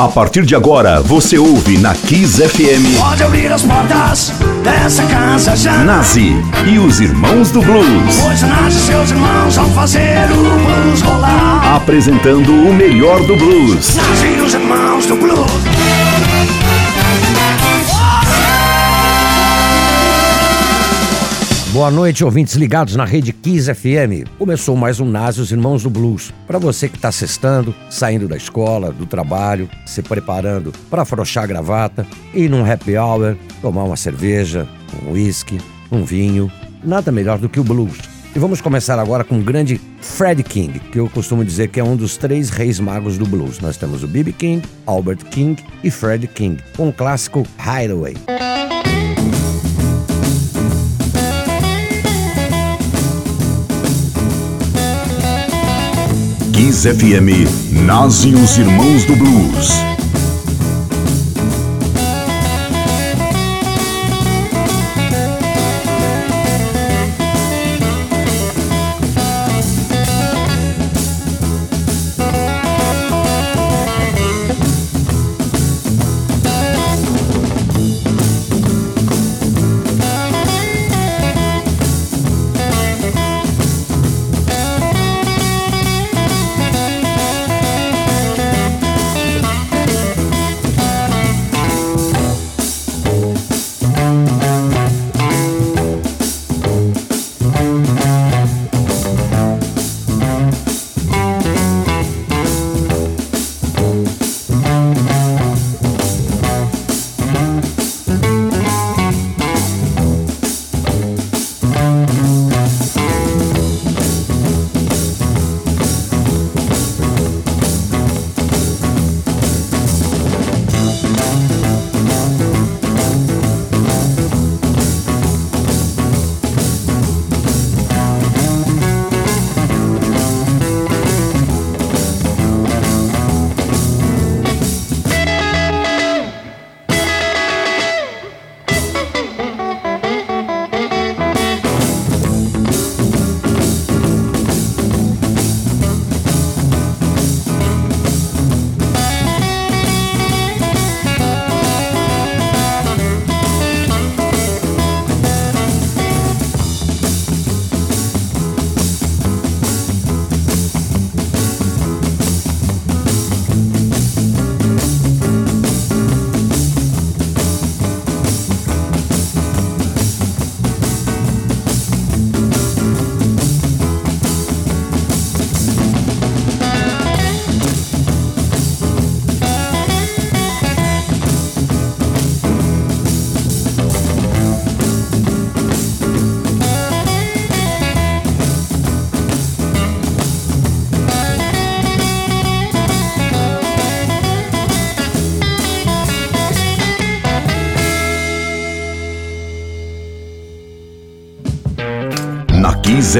A partir de agora, você ouve na Kiss FM. Pode abrir as portas dessa casa já. Nazi e os Irmãos do Blues. Pois Nazi e seus irmãos vão fazer o blues rolar. Apresentando o melhor do blues. Nazi e os irmãos do blues. Boa noite, ouvintes ligados na rede Kiss FM. Começou mais um Nazi, os Irmãos do Blues. Para você que está sextando, saindo da escola, do trabalho, se preparando para afrouxar a gravata, ir num happy hour, tomar uma cerveja, um whisky, um vinho. Nada melhor do que o blues. E vamos começar agora com o grande Fred King, que eu costumo dizer que é um dos três reis magos do blues. Nós temos o B.B. King, Albert King e Fred King, com o clássico Hideaway. Kiss FM, Nazi e os Irmãos do Blues.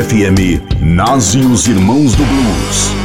FM, Nazi e os Irmãos do Blues.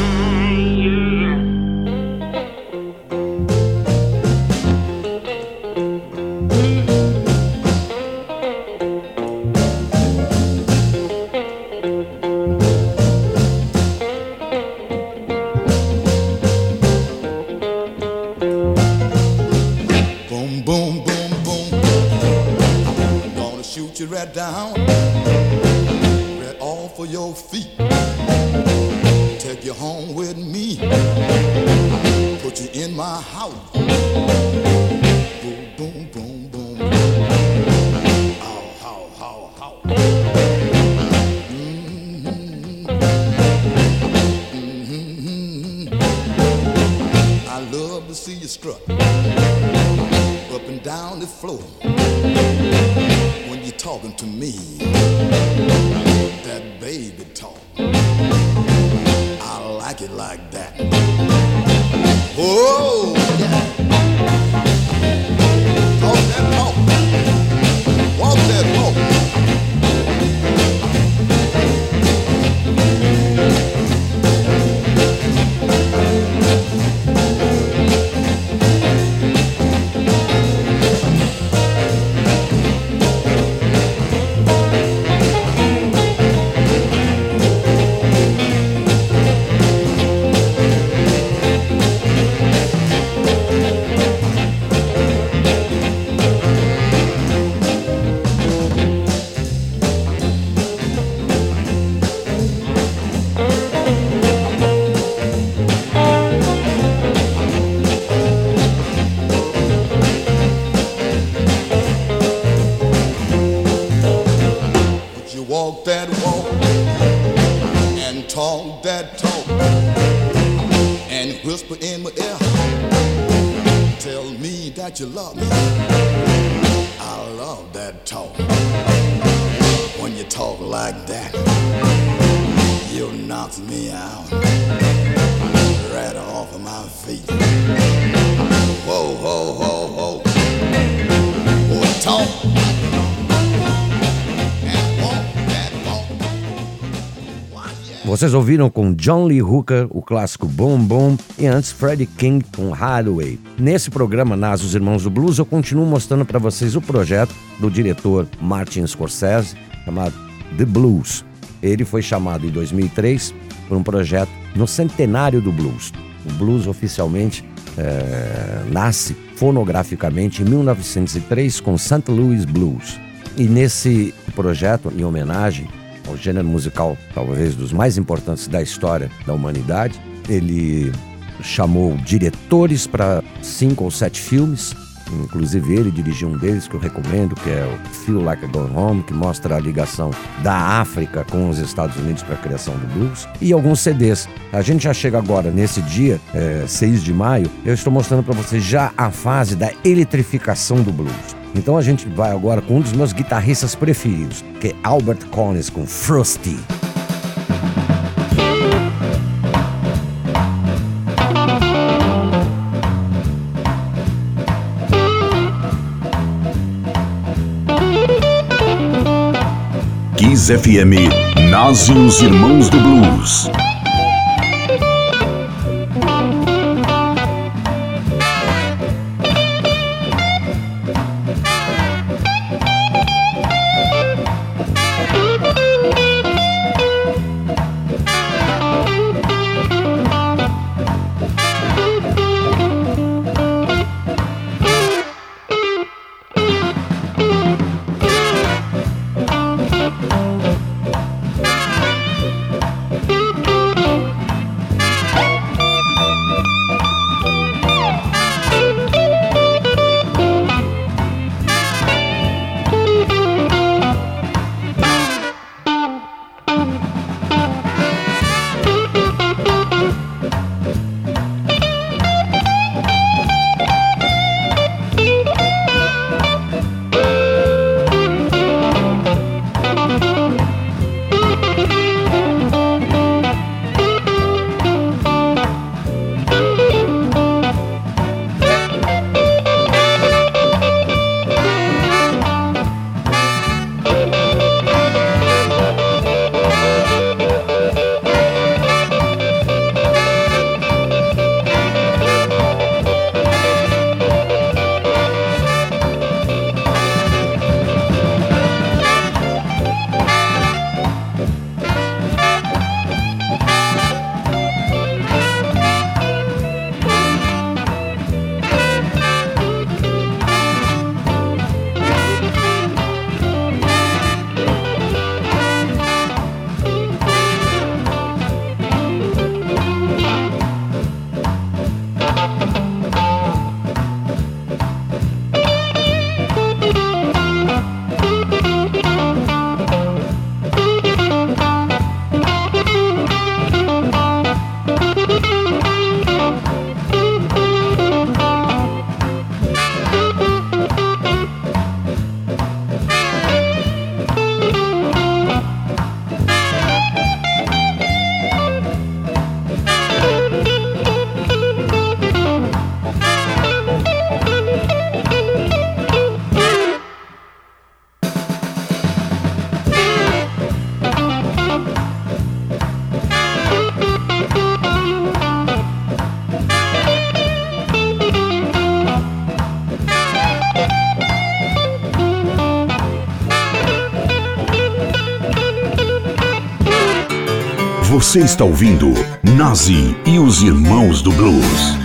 Vocês ouviram com John Lee Hooker o clássico Boom Boom e antes Freddie King com Hideaway. Nesse programa Nas os Irmãos do Blues eu continuo mostrando para vocês o projeto do diretor Martin Scorsese chamado The Blues. Ele foi chamado em 2003 por um projeto no centenário do blues. O blues oficialmente é, nasce fonograficamente em 1903 com St. Louis Blues. E nesse projeto, em homenagem o gênero musical talvez dos mais importantes da história da humanidade. Ele chamou diretores para cinco ou sete filmes, inclusive ele dirigiu um deles que eu recomendo, que é o Feel Like a Gone Home, que mostra a ligação da África com os Estados Unidos para a criação do blues, e alguns CDs. A gente já chega agora, nesse dia, é, 6 de maio, eu estou mostrando para vocês já a fase da eletrificação do blues. Então a gente vai agora com um dos meus guitarristas preferidos, que é Albert Collins com Frosty. Kiss FM, nasce os Irmãos do Blues. Você está ouvindo Nazi e os Irmãos do Blues.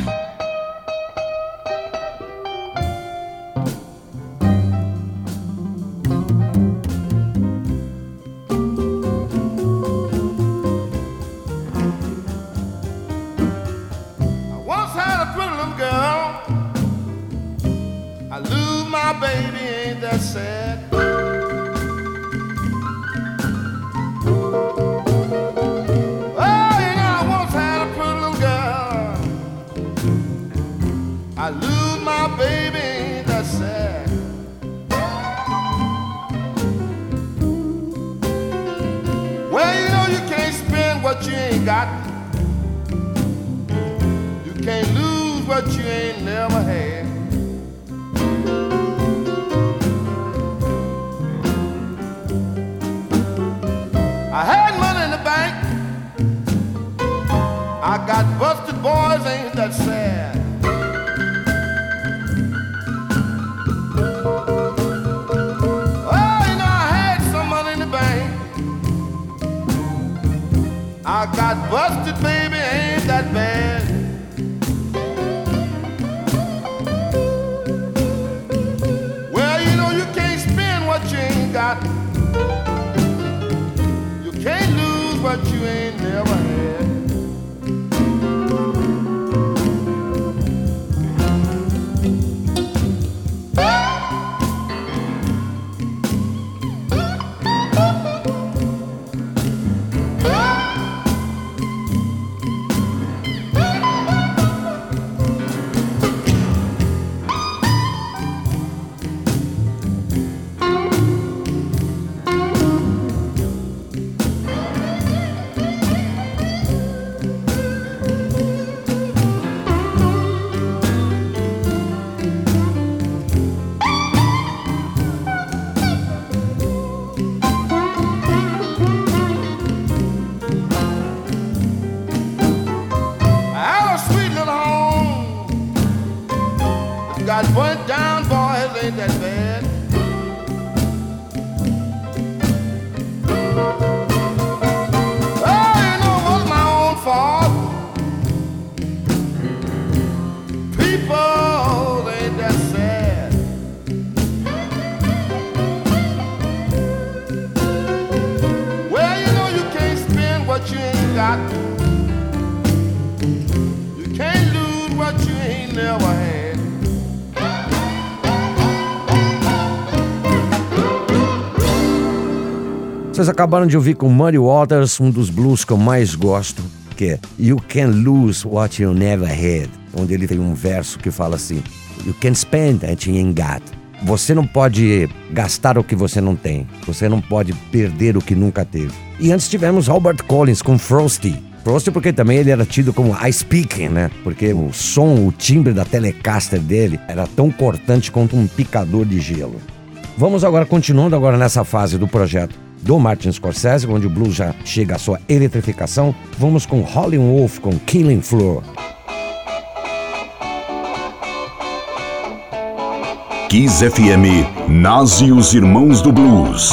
Vocês acabaram de ouvir com Muddy Waters um dos blues que eu mais gosto, que é You Can Lose What You Never Had, onde ele tem um verso que fala assim: You can spend what you ain't got. Você não pode gastar o que você não tem. Você não pode perder o que nunca teve. E antes tivemos Albert Collins com Frosty. Frosty porque também ele era tido como I speaking, né? Porque o som, o timbre da Telecaster dele era tão cortante quanto um picador de gelo. Vamos agora, continuando agora nessa fase do projeto do Martin Scorsese, onde o blues já chega à sua eletrificação, vamos com Holly Wolf com Killing Floor. Kiss FM nasce os Irmãos do Blues.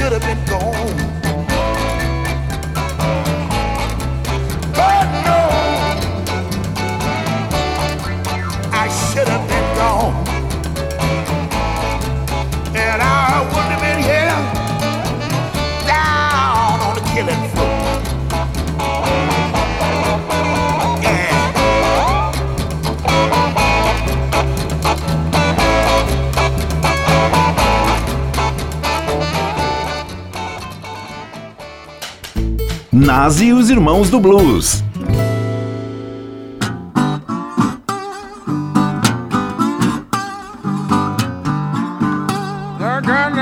Should have been gone. Nazi e os Irmãos do Blues. I got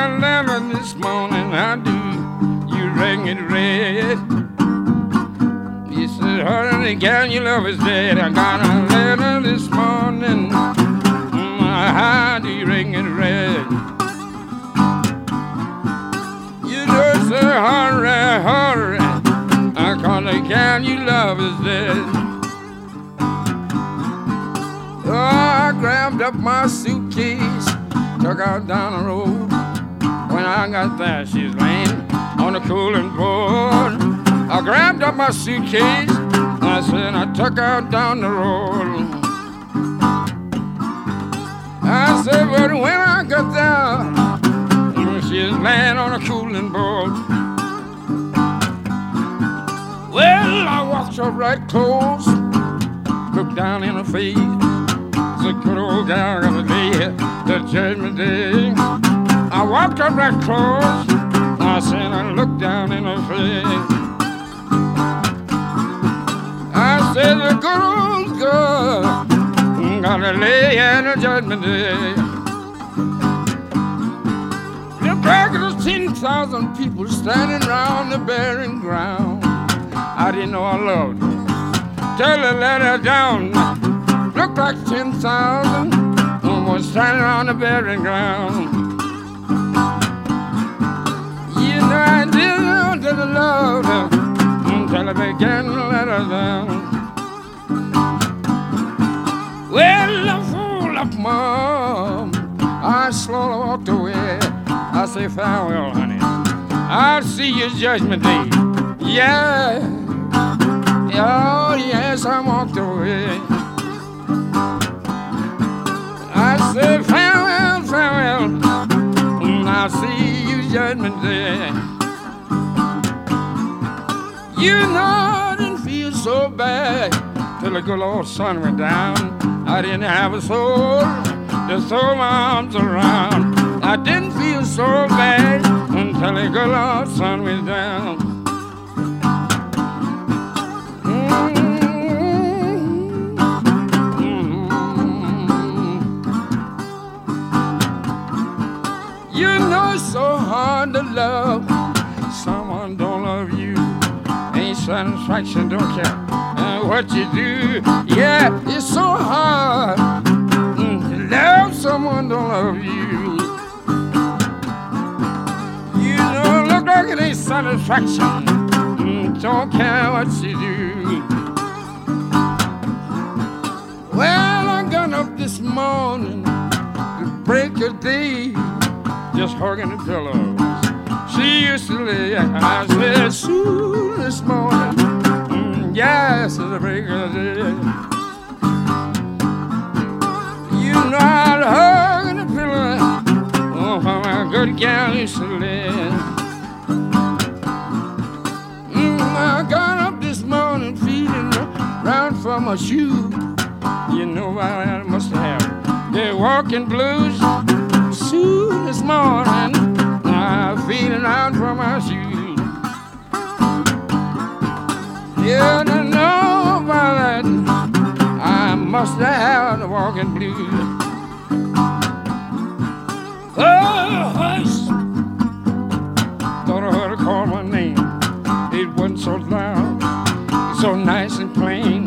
took out down the road. When I got there, she's laying on the cooling board. I grabbed up my suitcase, and I said I took her down the road. I said, but when I got there, she's laying on a cooling board. Well, I walked up right close, looked down in her face. The good old gal the judgment day. I walked up right close, I said I looked down in her face. I said the good old girl gonna lay the judgment day. Look back the 10,000 people standing round the barren ground. I didn't know I loved her. Till I let her down. Looked like 10,000 was standing around the barren ground. You know I know that I loved her until I began to let her down. Well, I'm full of mom. I slowly walked away. I say farewell, honey. I'll see you judgment day. Yeah. Oh, yes, I walked away. Said farewell, farewell. Mm, I'll see you judgment day. You know I didn't feel so bad till the good old sun went down. I didn't have a soul to throw my arms around. I didn't feel so bad until the good old sun went down. So hard to love someone don't love you. Ain't satisfaction, don't care uh, what you do. Yeah, it's so hard mm, to love someone don't love you. You know, look like it ain't satisfaction. Mm, don't care what you do. Well, I got up this morning to break a day, just hugging the pillows. She used to lay, I said, soon this morning, mm, yes, it's a break of day. You know I'd hug the pillow, oh, how my good gal used to lay. Mm, I got up this morning feeling round for my shoe. You know I must have the walking blues. This morning, I'm feeling out for my shoes. Yeah, I know about that. I must have the walking blues. Oh, hush. Thought I heard her call my name. It wasn't so loud, so nice and plain.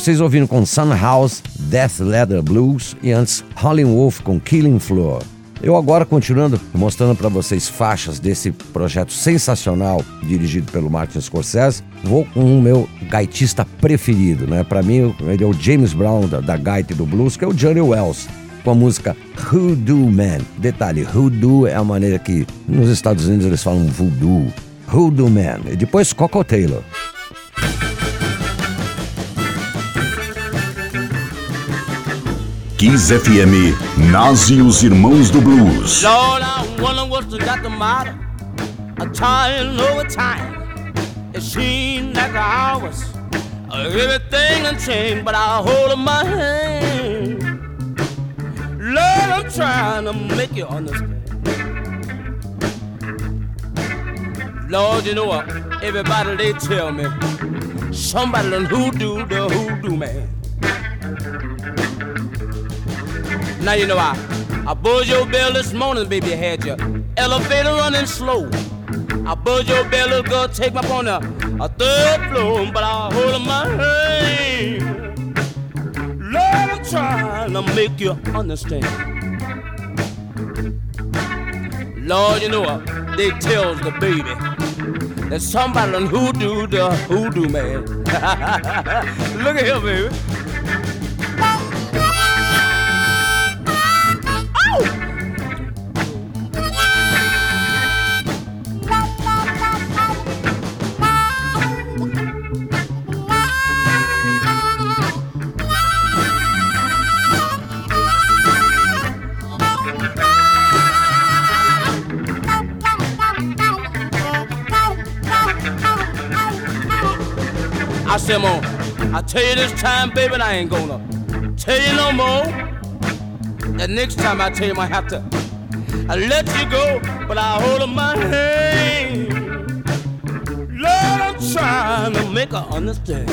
Vocês ouvindo com Sun House, Death Leather Blues e antes Holly Wolf com Killing Floor. Eu agora continuando mostrando para vocês faixas desse projeto sensacional dirigido pelo Martin Scorsese, vou com o meu gaitista preferido, né? Para mim ele é o James Brown da, da gaita e do blues, que é o Johnny Wells, com a música Hoodoo Man. Detalhe, Hoodoo é a maneira que nos Estados Unidos eles falam voodoo. Hoodoo Man. E depois Coco Taylor. Kiss FM, Nasi e os Irmãos do Blues. Lord, I wonder what's got the matter. I'm trying over time. It seems like hours. Everything done changed, but I hold in my hand. Lord, I'm trying to make you understand. Lord, you know what? Everybody they tell me somebody done hoodoo the hoodoo man. Now you know I, I buzzed your bell this morning, baby. Had your elevator running slow. I buzzed your bell, little girl, take me up on a, third floor, but I hold my hand. Lord, I'm trying to make you understand. Lord, you know what? They tells the baby that somebody done hoodoo the hoodoo man. Look at him, baby. I said, Mom, I tell you this time, baby, I ain't gonna tell you no more. The next time I tell you, I have to I let you go, but I hold in my hand. Lord, I'm trying to make her understand.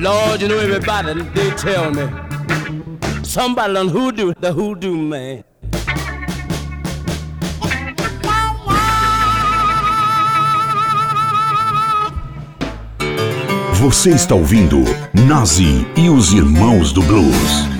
Lord, you know everybody, they tell me somebody on hoodoo, the hoodoo man. Você está ouvindo Nazi e os Irmãos do Blues.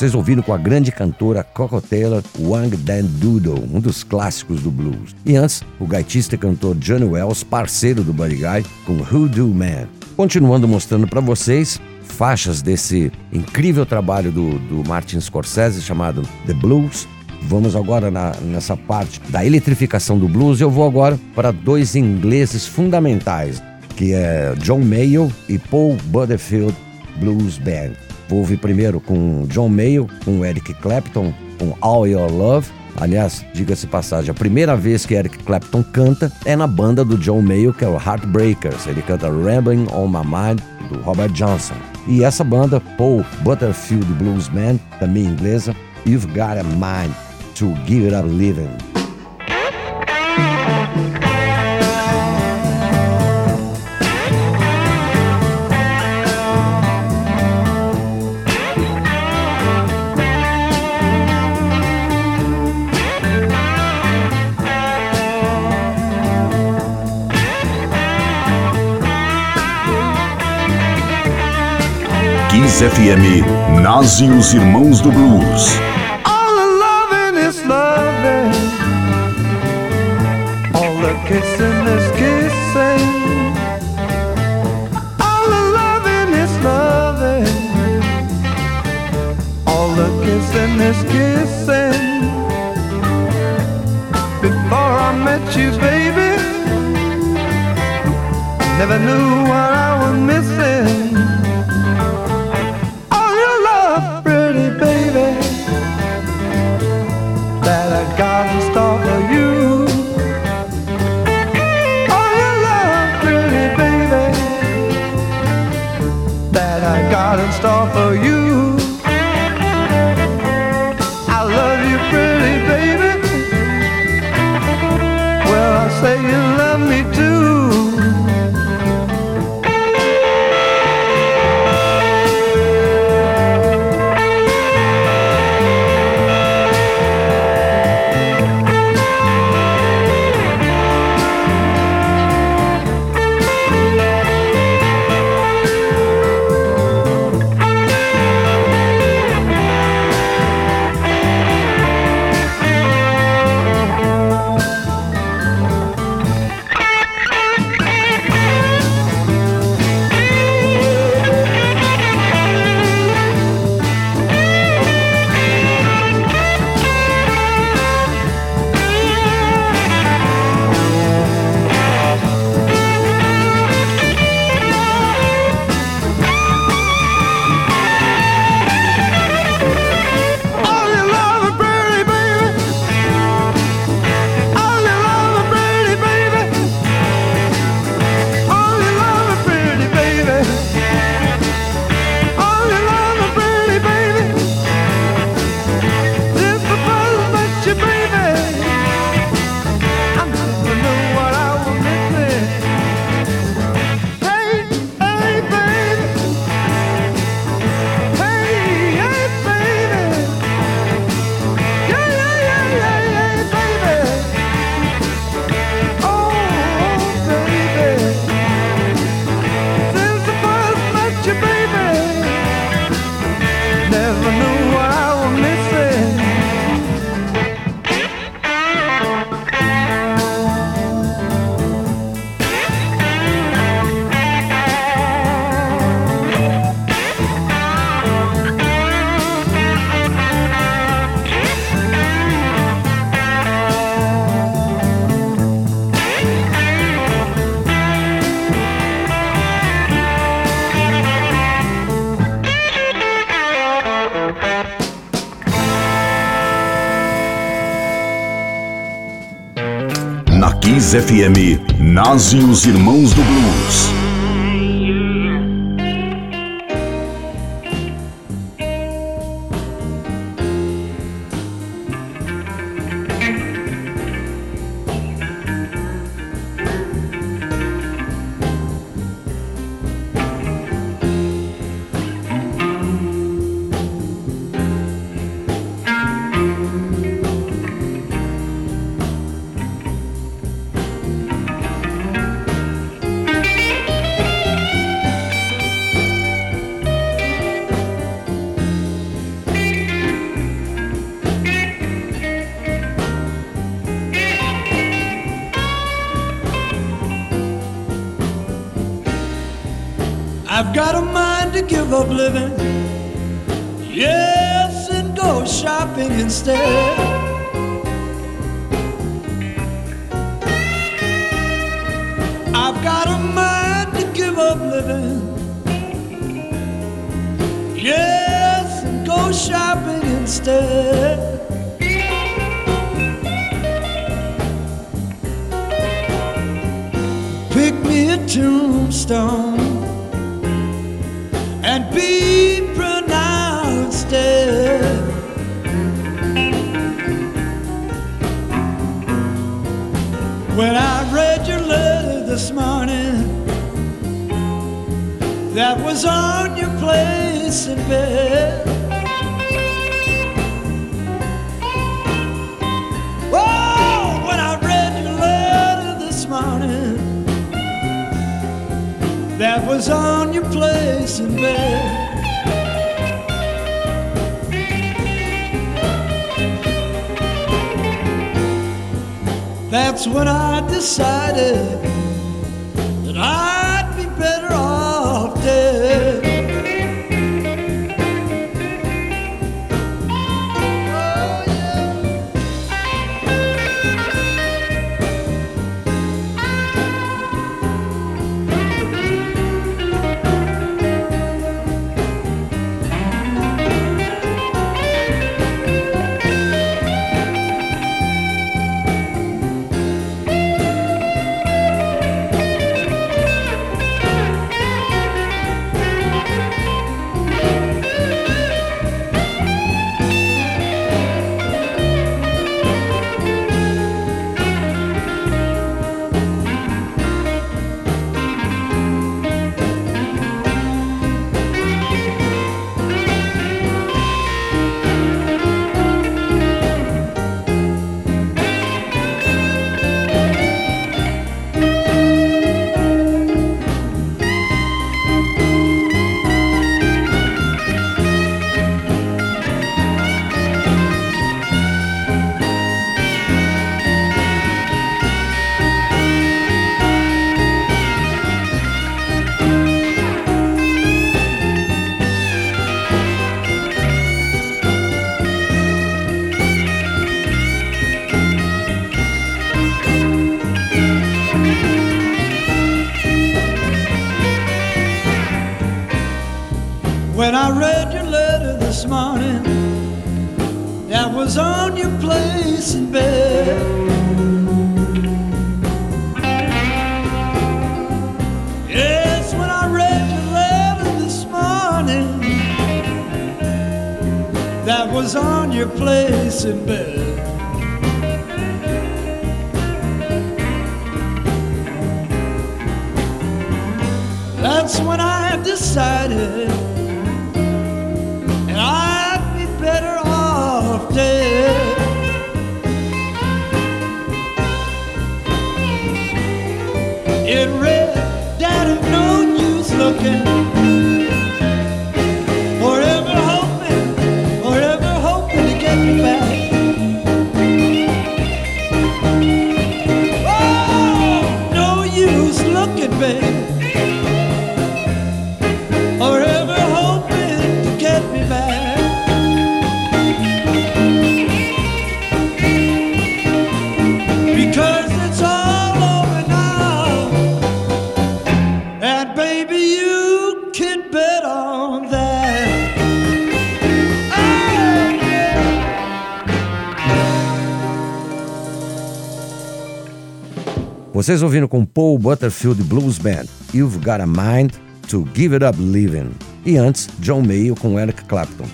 Vocês ouviram com a grande cantora Coco Taylor, Wang Dan Doodle, um dos clássicos do blues. E antes, o gaitista e cantor Johnny Wells, parceiro do Buddy Guy, com Hoodoo Man. Continuando mostrando para vocês faixas desse incrível trabalho do, do Martin Scorsese chamado The Blues. Vamos agora na, nessa parte da eletrificação do blues. Eu vou agora para dois ingleses fundamentais, que é John Mayall e Paul Butterfield Blues Band. Ouvir primeiro com John Mayall, com Eric Clapton, com All Your Love. Aliás, diga-se passagem, a primeira vez que Eric Clapton canta é na banda do John Mayall, que é o Heartbreakers. Ele canta Rambling on My Mind, do Robert Johnson. E essa banda, Paul Butterfield Blues Band, também inglesa, You've Got a Mind to Give It Up Living. FM nasce os Irmãos do Blues. All the loving is loving. All the kissing is kissing. All the loving is loving. All the kissing is kissing. Before I met you, baby, never knew what I was missing. FM nascem os Irmãos do Blues. I've got a mind to give up living. Yes, and go shopping instead. I've got a mind to give up living. Yes, and go shopping instead. Pick me a tombstone be pronounced dead. When I read your letter this morning, that was on your place in bed. That was on your place in bed. That's when I decided place in bed. That's when I decided and I'd be better off dead. It read, Daddy, no use looking. Vocês ouvindo com Paul Butterfield Blues Band, You've Got a Mind to Give It Up Living. E antes, John Mayo com Eric Clapton.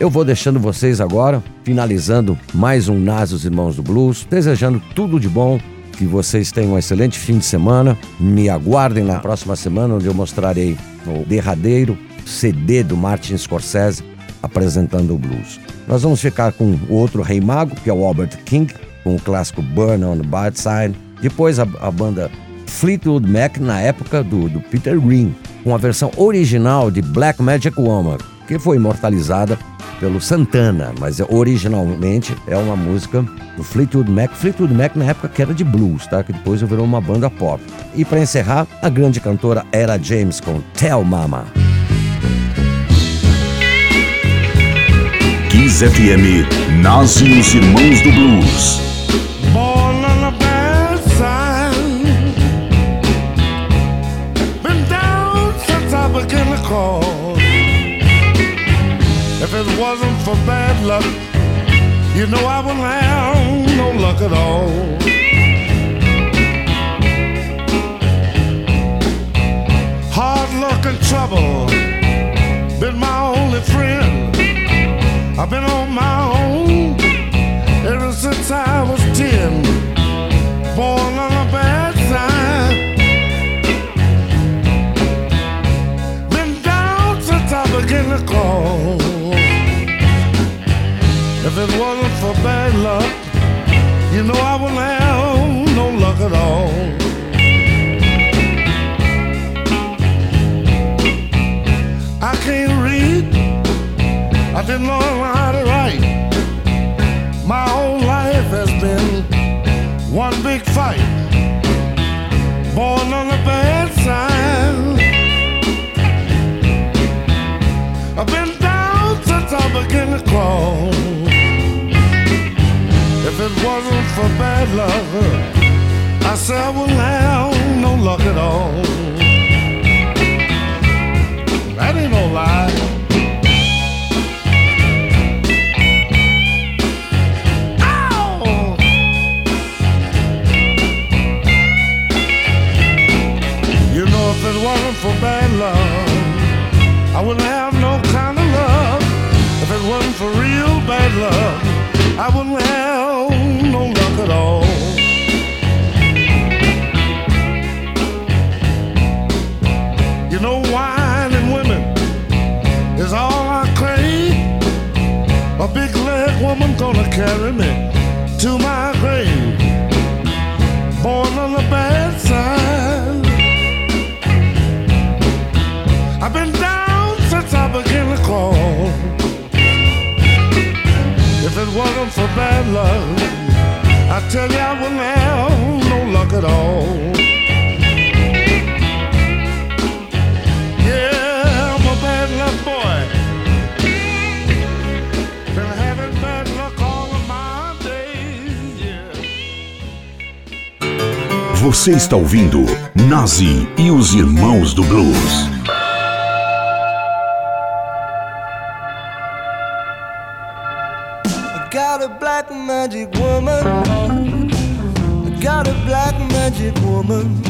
Eu vou deixando vocês agora, finalizando mais um Nas os Irmãos do Blues, desejando tudo de bom, que vocês tenham um excelente fim de semana. Me aguardem na próxima semana, onde eu mostrarei o derradeiro CD do Martin Scorsese apresentando o blues. Nós vamos ficar com o outro rei mago, que é o Albert King, com o clássico Burn on the Bad Side. Depois a, a banda Fleetwood Mac na época do, do Peter Green, com a versão original de Black Magic Woman, que foi imortalizada pelo Santana, mas é- originalmente é uma música do Fleetwood Mac. Fleetwood Mac na época que era de blues, tá? Que depois virou uma banda pop. E para encerrar, a grande cantora Era James com Tell Mama. Kiss FM nasce os Irmãos do Blues. Wasn't for bad luck, you know I wouldn't have no luck at all. Hard luck and trouble been my only friend. I've been on my own ever since I was ten. Born on a bad side. Been down since I began to crawl. If it wasn't for bad luck, you know I wouldn't have no luck at all. I can't read. I didn't learn how to write. My whole life has been one big fight. Born on the bad side. It wasn't for bad luck, I said I wouldn't have no luck at all. Você está ouvindo Nazi e os Irmãos do Blues. I got a black magic woman. I got a black magic woman.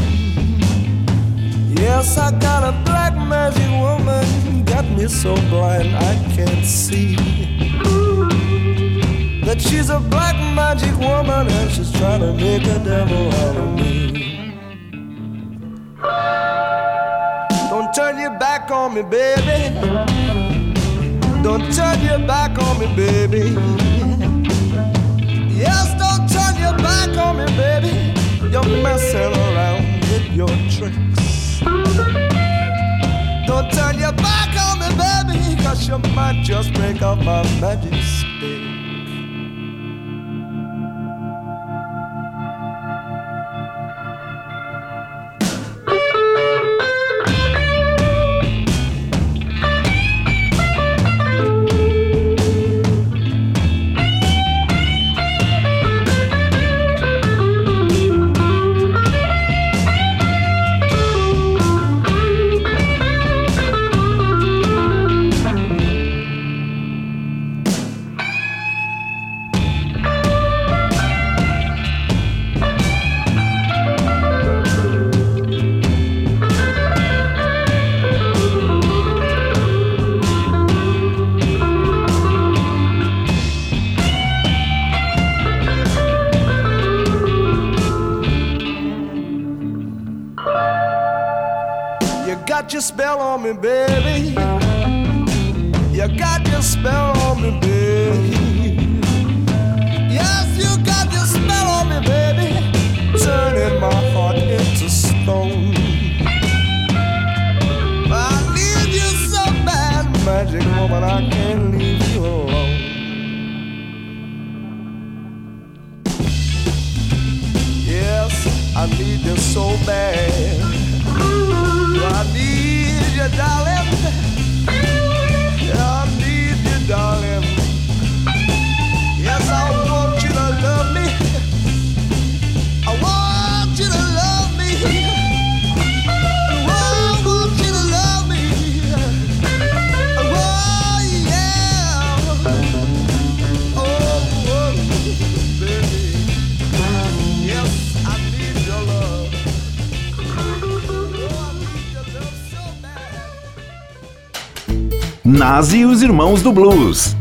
Yes, I got a black magic woman. Got me so blind I can't see. That she's a black magic woman and she's trying to make a devil my magic stick. Your on me, baby. Nazi e os Irmãos do Blues.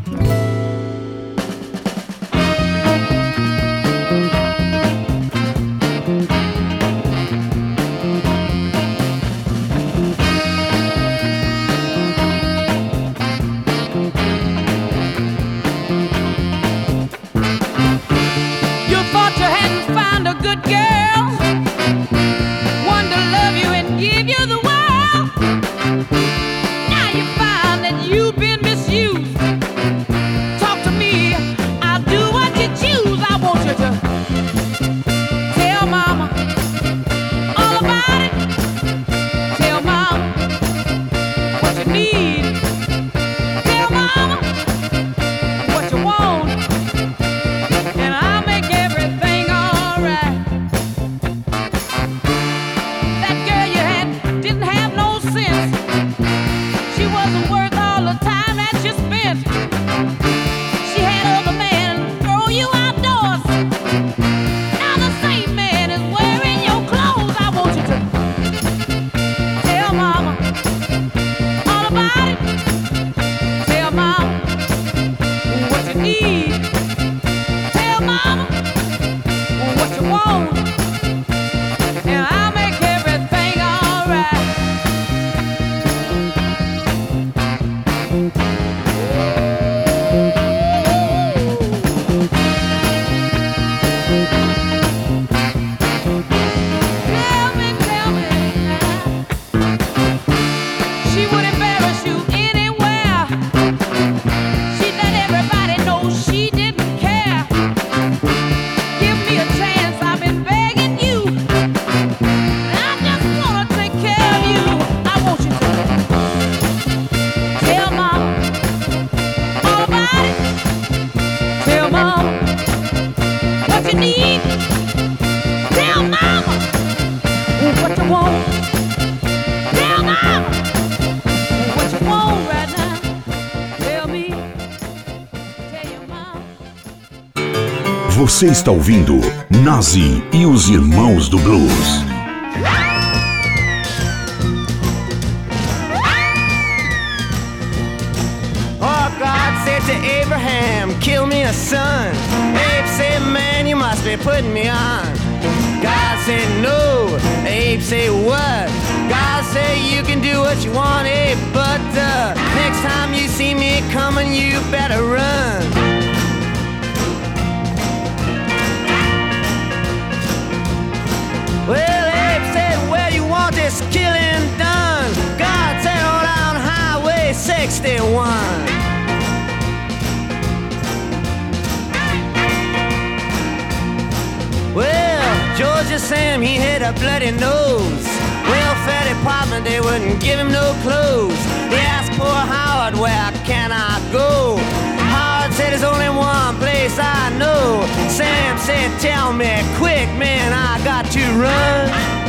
Você está ouvindo Nasi e os Irmãos do Blues. Oh, God said to Abraham, kill me a son. Abe said, man, you must be putting me on. God said, no. Abe said, what? God said, you can do what you want, Abe, but uh, next time you see me coming, you better run. 61. Well, Georgia Sam, he had a bloody nose. Welfare department, they wouldn't give him no clothes. They asked poor Howard, where can I go? Howard said, there's only one place I know. Sam said, tell me quick, man, I got to run.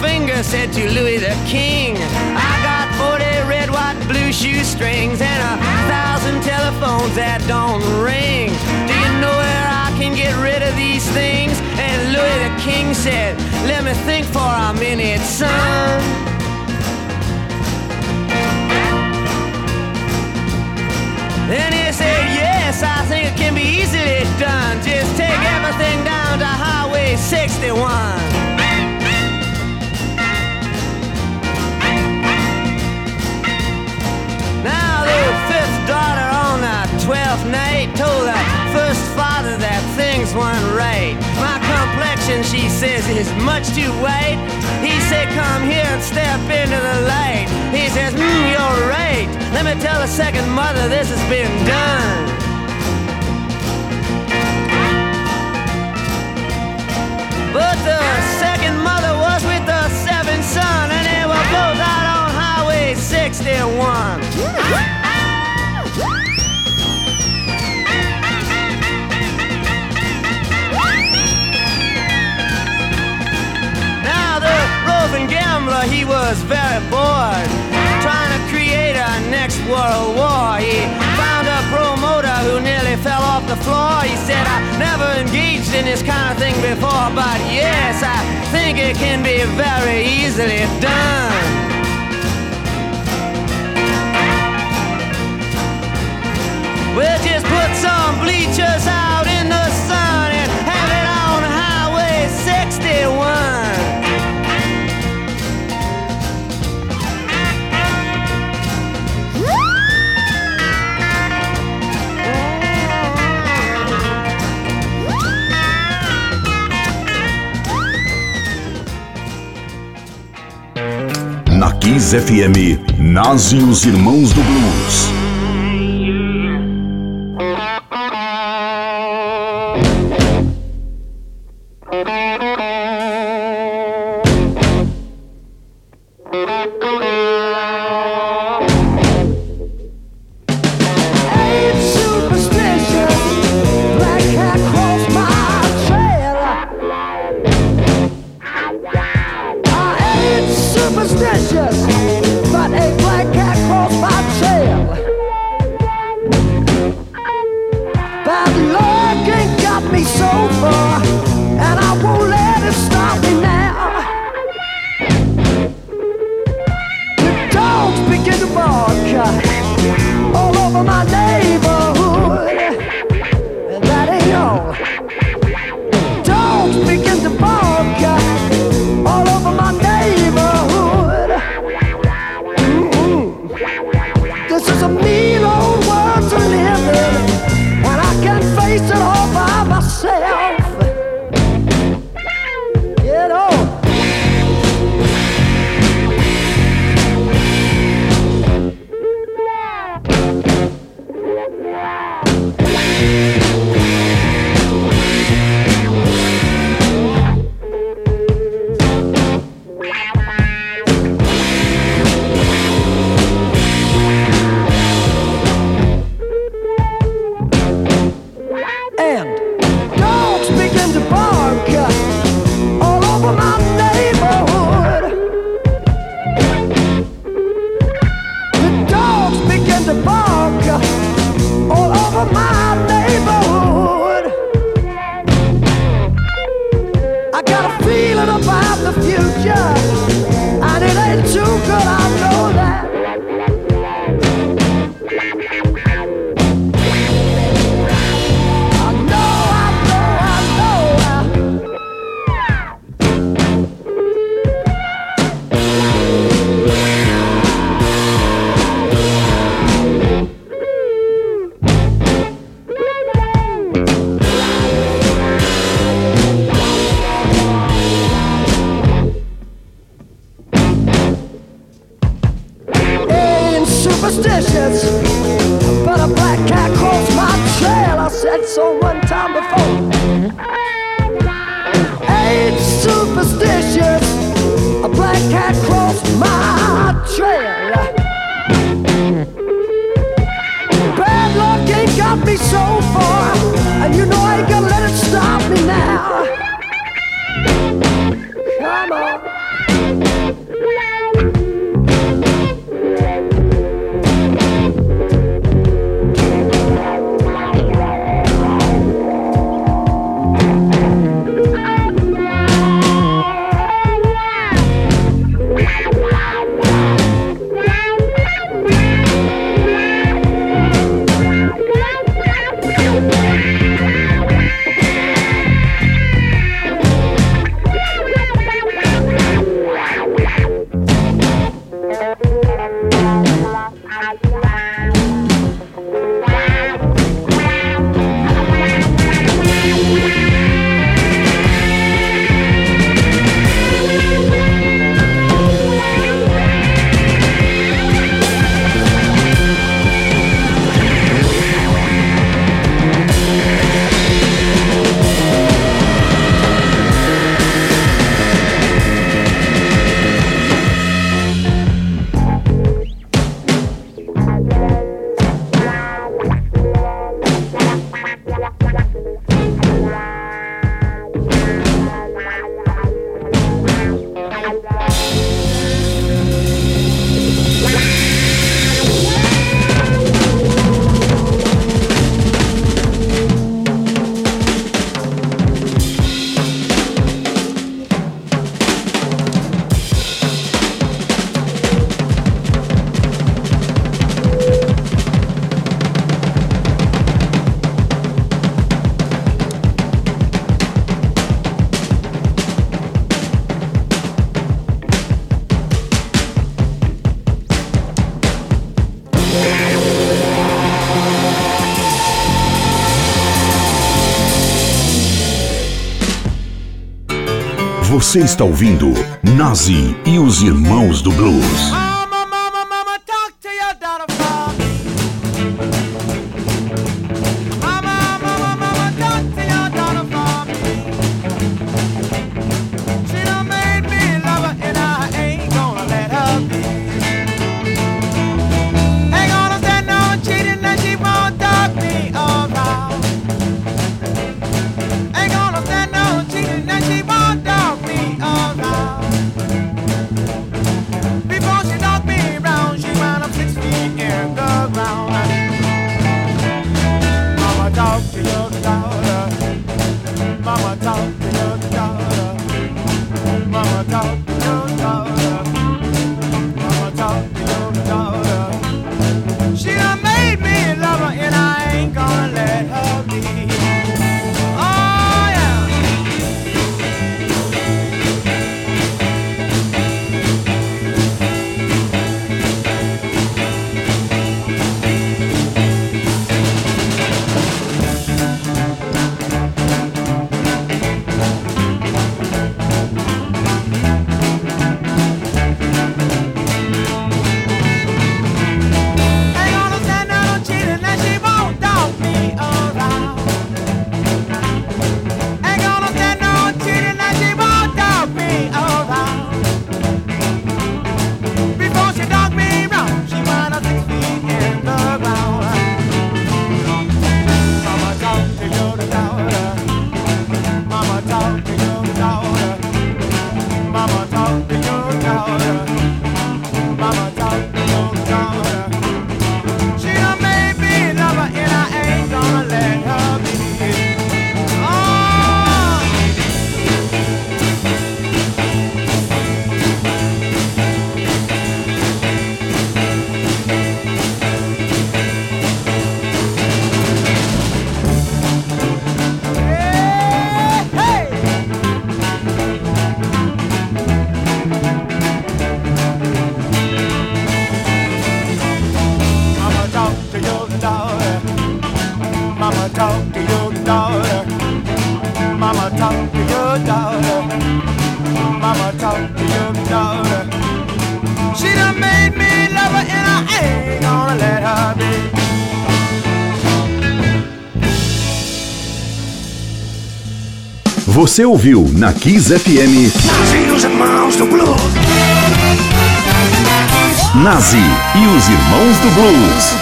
Finger said to Louis the King, I got 40 red, white, blue shoestrings and a thousand telephones that don't ring. Do you know where I can get rid of these things? And Louis the King said, Let me think for a minute, son. Then he said, Yes, I think it can be easily done. Just take everything down to Highway 61. Daughter on the twelfth night told her first father that things weren't right. My complexion, she says, is much too white. He said, come here and step into the light. He says, mm, you're right. Let me tell the second mother this has been done. But the second mother was with the seventh son, and they were both out on Highway 61. was very bored trying to create a next world war. He found a promoter who nearly fell off the floor. He said, I never engaged in this kind of thing before, but yes, I think it can be very easily done. We'll just put some bleachers out in Kiss FM, nascem os Irmãos do Blues. 是 Você está ouvindo Nazi e os Irmãos do Blues. Você ouviu na Kiss FM. Nazi e os irmãos do blues. Nazi e os irmãos do blues.